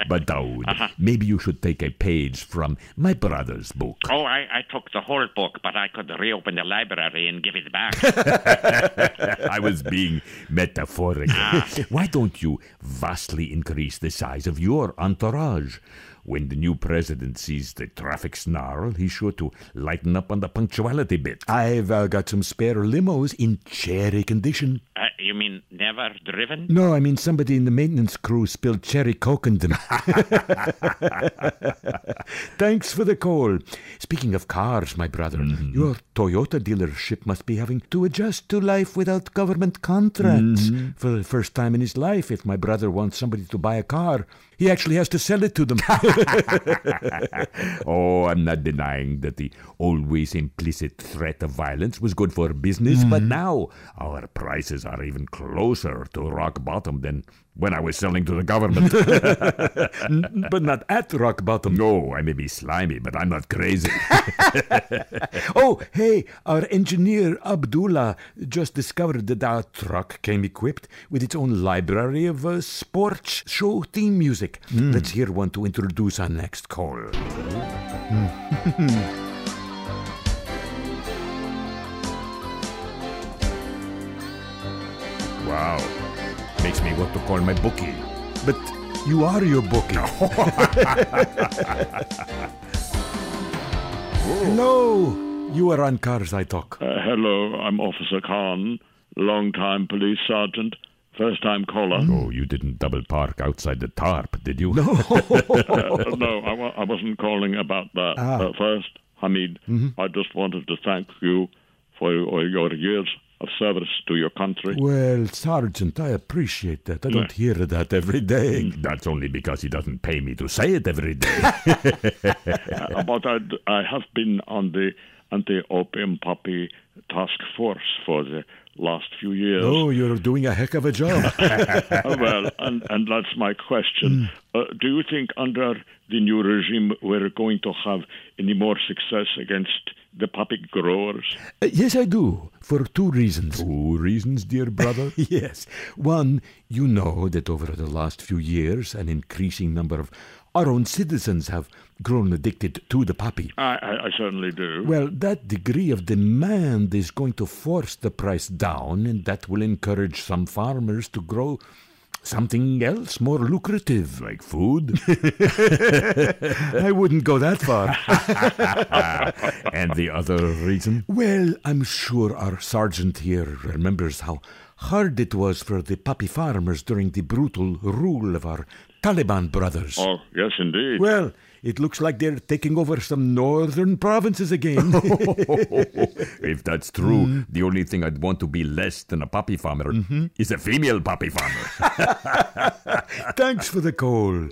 [SPEAKER 6] but Daoud, uh-huh. maybe you should take a page from my brother's book.
[SPEAKER 7] Oh, I, I took the whole book, but I could reopen the library and give it back. (laughs)
[SPEAKER 6] I was being metaphorical. Ah. Why don't you vastly increase the size of your entourage? When the new president sees the traffic snarl, he's sure to lighten up on the punctuality bit.
[SPEAKER 2] I've uh, got some spare limos in cherry condition.
[SPEAKER 7] uh, you mean never driven?
[SPEAKER 2] No, I mean somebody in the maintenance crew spilled cherry coke in them. (laughs) Thanks for the call. Speaking of cars, my brother, your Toyota dealership must be having to adjust to life without government contracts. For the first time in his life, if my brother wants somebody to buy a car, he actually has to sell it to them. (laughs)
[SPEAKER 6] Oh, I'm not denying that the always implicit threat of violence was good for business, but hmm. now our prices are even closer to rock bottom than when I was selling to the government. (laughs)
[SPEAKER 2] but not at rock bottom.
[SPEAKER 6] no, I may be slimy, but I'm not crazy. (laughs)
[SPEAKER 2] Oh, hey, our engineer Abdullah just discovered that our truck came equipped with its own library of uh, sports show theme music. Let's hear one to introduce our next call. (laughs)
[SPEAKER 6] wow. Makes me want to call my bookie.
[SPEAKER 2] But you are your bookie. Hello, (laughs) you are on Karzai Talk.
[SPEAKER 8] Uh, hello, I'm Officer Khan, long-time police sergeant, first-time caller.
[SPEAKER 6] Oh, you didn't double park outside the tarp, did you? (laughs) (laughs)
[SPEAKER 8] Uh, no, I, wa- I wasn't calling about that. Uh, first, Hamid, I just wanted to thank you for your, your years of service to your country.
[SPEAKER 2] Well, Sergeant, I appreciate that. I don't hear that every day.
[SPEAKER 6] That's only because he doesn't pay me to say it every day. (laughs)
[SPEAKER 8] Uh, but I, I have been on the anti-opium puppy task force for the last few years.
[SPEAKER 2] Oh, you're doing a heck of a job. (laughs)
[SPEAKER 8] Well, and, and that's my question. Uh, do you think under the new regime we're going to have any more success against the puppy growers?
[SPEAKER 2] Uh, yes, I do. for two reasons.
[SPEAKER 6] Two reasons, dear brother. (laughs)
[SPEAKER 2] yes. One, you know that over the last few years, an increasing number of our own citizens have grown addicted to the poppy.
[SPEAKER 8] I, I, I certainly do.
[SPEAKER 2] Well, that degree of demand is going to force the price down, and that will encourage some farmers to grow something else more lucrative.
[SPEAKER 6] Like food? (laughs) (laughs)
[SPEAKER 2] I wouldn't go that far. (laughs)
[SPEAKER 6] and the other reason?
[SPEAKER 2] well, I'm sure our sergeant here remembers how hard it was for the poppy farmers during the brutal rule of our Taliban brothers.
[SPEAKER 8] Oh, yes, indeed.
[SPEAKER 2] Well, it looks like they're taking over some northern provinces again. (laughs) (laughs)
[SPEAKER 6] if that's true, hmm. the only thing I'd want to be less than a poppy farmer mm-hmm. is a female poppy farmer. (laughs)
[SPEAKER 2] Thanks for the call.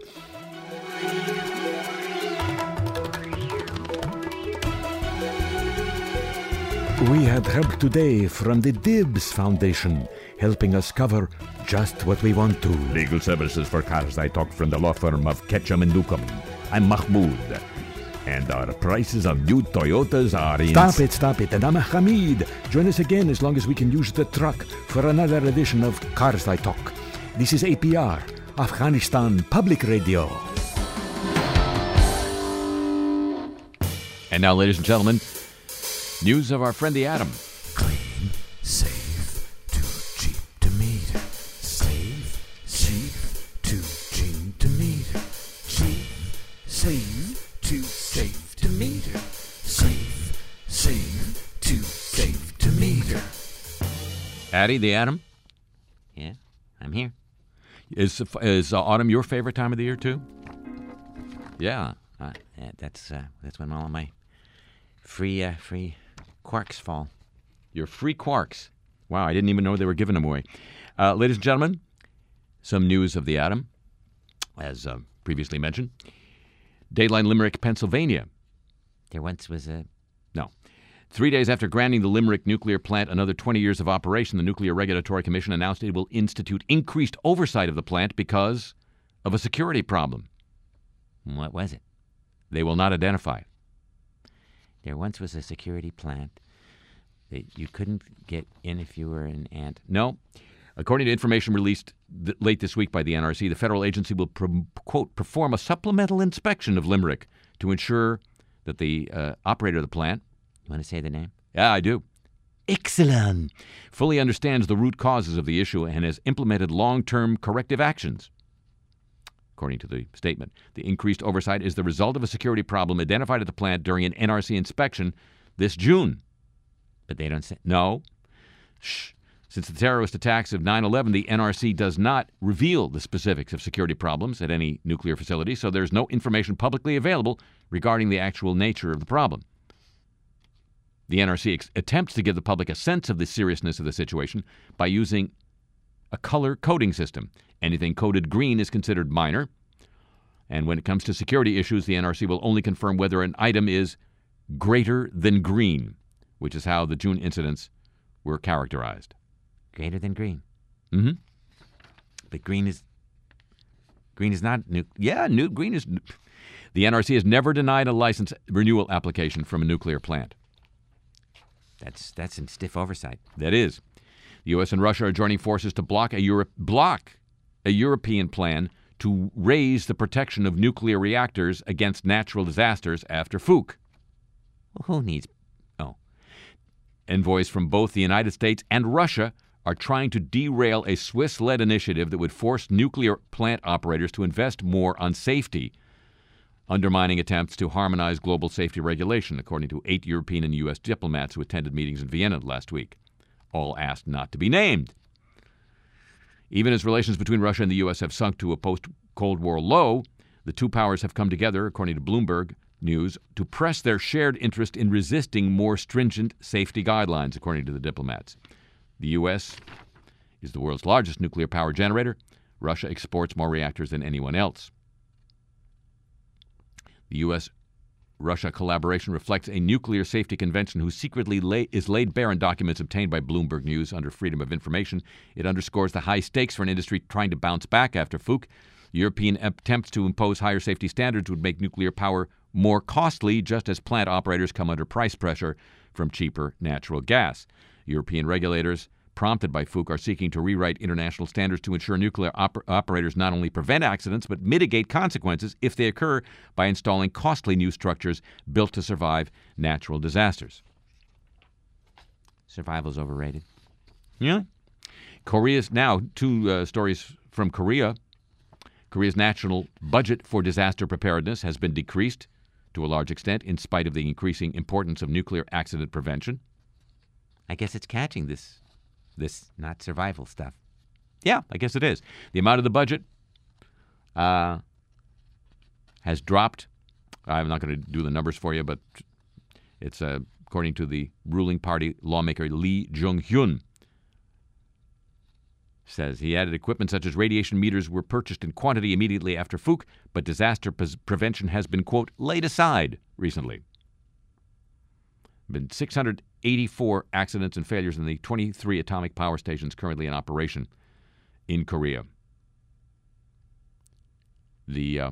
[SPEAKER 2] We had help today from the Dibs Foundation, helping us cover just what we want to.
[SPEAKER 6] Legal services for Karzai Talk from the law firm of Ketchum and Newcomb. I'm Mahmoud. And our prices of new Toyotas are in...
[SPEAKER 2] Stop it, stop it. And I'm Hamid. Join us again as long as we can use the truck for another edition of Karzai Talk. This is APR, Afghanistan Public Radio.
[SPEAKER 3] And now, ladies and gentlemen, news of our friend the Atom.
[SPEAKER 1] Clean, safe,
[SPEAKER 3] Addie, the Atom,
[SPEAKER 9] Yeah, I'm here.
[SPEAKER 3] is is uh, autumn your favorite time of the year too? Yeah.
[SPEAKER 9] Uh, that's uh, that's when all of my free uh, free quarks fall.
[SPEAKER 3] Your free quarks. Wow, I didn't even know they were giving them away. Uh, ladies and gentlemen, some news of the atom, as uh, previously mentioned. Dateline Limerick, Pennsylvania.
[SPEAKER 9] There once was a.
[SPEAKER 3] Three days after granting the Limerick nuclear plant another 20 years of operation, the Nuclear Regulatory Commission announced it will institute increased oversight of the plant because of a security problem.
[SPEAKER 9] what was it?
[SPEAKER 3] They will not identify.
[SPEAKER 9] There once was a security plant that you couldn't get in if you were an ant.
[SPEAKER 3] No. According to information released th- late this week by the NRC, the federal agency will, pro- quote, perform a supplemental inspection of Limerick to ensure that the uh, operator of the plant,
[SPEAKER 9] You want to say the name?
[SPEAKER 3] yeah, I do, excellent, fully understands the root causes of the issue and has implemented long term corrective actions. According to the statement, the increased oversight is the result of a security problem identified at the plant during an NRC inspection this June.
[SPEAKER 9] But they don't say.
[SPEAKER 3] No. Shh. Since the terrorist attacks of 9 11, the NRC does not reveal the specifics of security problems at any nuclear facility, so there's no information publicly available regarding the actual nature of the problem. The NRC ex- attempts to give the public a sense of the seriousness of the situation by using a color coding system. Anything coded green is considered minor. And when it comes to security issues, the NRC will only confirm whether an item is greater than green, which is how the June incidents were characterized.
[SPEAKER 9] Greater than green.
[SPEAKER 3] Mm-hmm.
[SPEAKER 9] But green is. Green is not nu-
[SPEAKER 3] Yeah, new green is. The NRC has never denied a license renewal application from a nuclear plant.
[SPEAKER 9] That's that's some stiff oversight.
[SPEAKER 3] That is, the U.S. and Russia are joining forces to block a Europe block a European plan to raise the protection of nuclear reactors against natural disasters after Fuke.
[SPEAKER 9] Well, who needs?
[SPEAKER 3] Oh, envoys from both the United States and Russia are trying to derail a Swiss-led initiative that would force nuclear plant operators to invest more on safety undermining attempts to harmonize global safety regulation, according to eight European and U.S. diplomats who attended meetings in Vienna last week, all asked not to be named. Even as relations between Russia and the U.S. have sunk to a post Cold War low, the two powers have come together, according to Bloomberg News, to press their shared interest in resisting more stringent safety guidelines, according to the diplomats. The U.S. is the world's largest nuclear power generator. Russia exports more reactors than anyone else. The U.S. Russia collaboration reflects a nuclear safety convention whose secretly lay, is laid bare in documents obtained by Bloomberg News under Freedom of Information. It underscores the high stakes for an industry trying to bounce back after Fuke. European attempts to impose higher safety standards would make nuclear power more costly, just as plant operators come under price pressure from cheaper natural gas. European regulators, prompted by Fook, are seeking to rewrite international standards to ensure nuclear oper- operators not only prevent accidents but mitigate consequences if they occur by installing costly new structures built to survive natural disasters.
[SPEAKER 9] Survival is overrated.
[SPEAKER 3] Yeah. Korea's now two uh, stories from Korea. Korea's national budget for disaster preparedness has been decreased to a large extent in spite of the increasing importance of nuclear accident prevention.
[SPEAKER 9] I guess it's catching this, this not survival stuff.
[SPEAKER 3] Yeah, I guess it is. The amount of the budget uh, has dropped. I'm not going to do the numbers for you, but it's uh, according to the ruling party lawmaker Lee Jung Hyun. Says he added equipment such as radiation meters were purchased in quantity immediately after Fook, but disaster pres- prevention has been, quote, laid aside recently. Been 684 accidents and failures in the 23 atomic power stations currently in operation in Korea. The uh,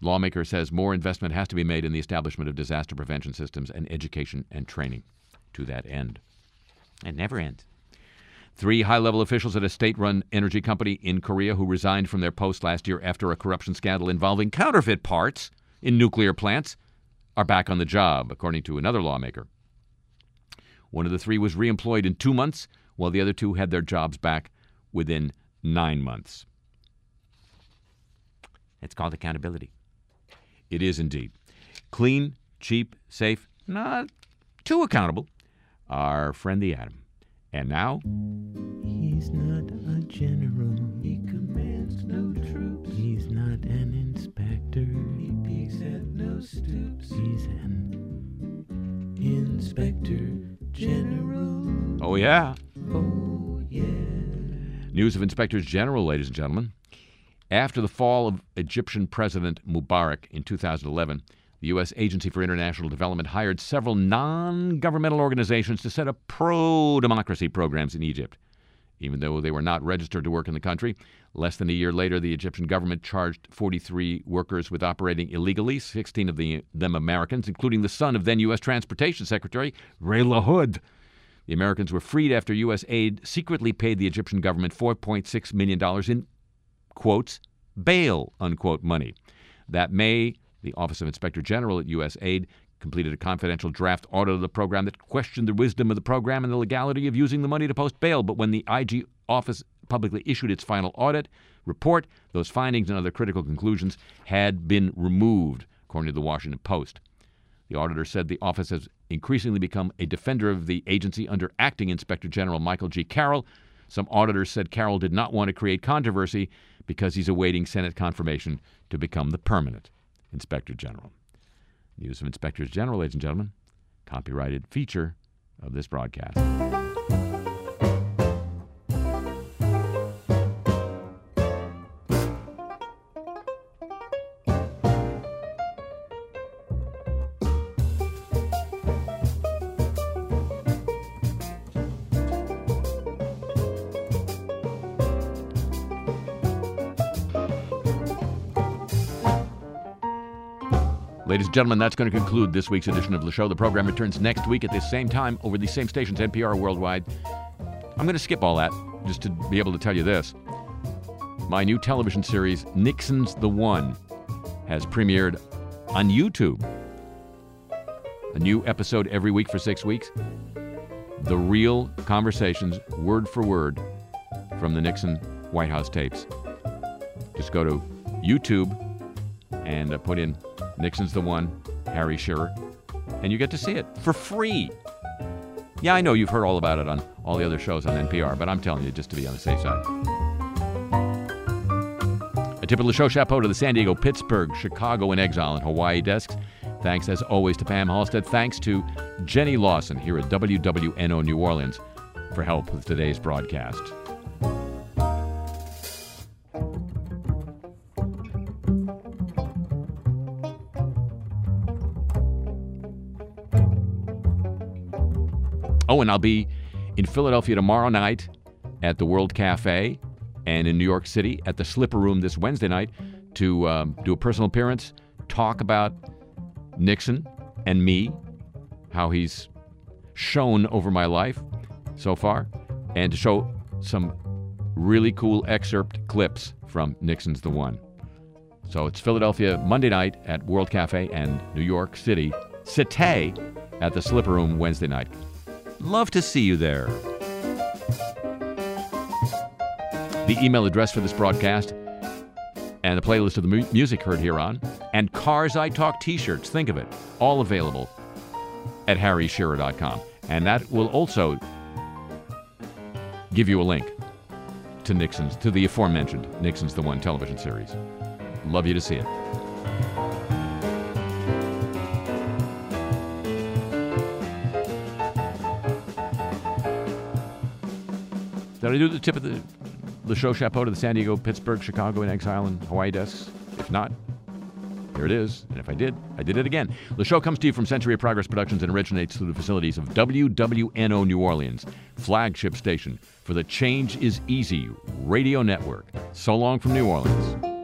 [SPEAKER 3] lawmaker says more investment has to be made in the establishment of disaster prevention systems and education and training to that end.
[SPEAKER 9] It never ends.
[SPEAKER 3] Three high level officials at a state run energy company in Korea who resigned from their post last year after a corruption scandal involving counterfeit parts in nuclear plants are back on the job, according to another lawmaker. One of the three was reemployed in two months, while the other two had their jobs back within nine months.
[SPEAKER 9] It's called accountability.
[SPEAKER 3] It is indeed. Clean, cheap, safe, not too accountable. Our friend the Atom. And now,
[SPEAKER 1] He's not a general. He commands no troops. He's not an inspector. He peeks at stoops. He's an inspector general.
[SPEAKER 3] oh yeah,
[SPEAKER 1] Oh yeah.
[SPEAKER 3] news of inspectors general, ladies and gentlemen. After the fall of Egyptian President Mubarak in 2011, the U.S. Agency for International Development hired several non governmental organizations to set up pro democracy programs in Egypt. Even though they were not registered to work in the country, less than a year later, the Egyptian government charged 43 workers with operating illegally, 16 of the, them Americans, including the son of then U.S. Transportation Secretary Ray LaHood. The Americans were freed after U.S. aid secretly paid the Egyptian government $4.6 million in quotes, bail, unquote, money. That May, the Office of Inspector General at U.S. Aid completed a confidential draft audit of the program that questioned the wisdom of the program and the legality of using the money to post bail. But when the IG office publicly issued its final audit report, those findings and other critical conclusions had been removed, according to the Washington Post. The auditor said the office has increasingly become a defender of the agency under acting Inspector General Michael G. Carroll. Some auditors said Carroll did not want to create controversy because he's awaiting Senate confirmation to become the permanent Inspector General. News of Inspectors General, ladies and gentlemen. Copyrighted feature of this broadcast. Gentlemen, that's going to conclude this week's edition of the show. The program returns next week at this same time over these same stations, NPR worldwide. I'm going to skip all that just to be able to tell you this. My new television series, Nixon's the One, has premiered on YouTube. A new episode every week for six weeks. The real conversations, word for word, from the Nixon White House tapes. Just go to YouTube and uh, put in Nixon's the One, Harry Shearer, and you get to see it for free. Yeah, I know you've heard all about it on all the other shows on NPR, but I'm telling you just to be on the safe side. A tip of the show chapeau to the San Diego, Pittsburgh, Chicago, and Exile and Hawaii desks. Thanks, as always, to Pam Halstead. Thanks to Jenny Lawson here at WWNO New Orleans for help with today's broadcast. Oh, and I'll be in Philadelphia tomorrow night at the World Cafe and in New York City at the Slipper Room this Wednesday night to um, do a personal appearance, talk about Nixon, and me, how he's shown over my life so far, and to show some really cool excerpt clips from Nixon's the One. So it's Philadelphia Monday night at World Cafe and New York City, Cité at the Slipper Room Wednesday night. Love to see you there. The email address for this broadcast and the playlist of the mu- music heard here on, and Karzai Talk t shirts, think of it, all available at harryshearer.com. And that will also give you a link to Nixon's, to the aforementioned Nixon's the One television series. Love you to see it. Did I do the tip of the, the show chapeau to the San Diego, Pittsburgh, Chicago, and Exile and Hawaii desks? If not, here it is. And if I did, I did it again. The show comes to you from Century of Progress Productions and originates through the facilities of WWNO New Orleans, flagship station for the Change is Easy radio network. So long from New Orleans.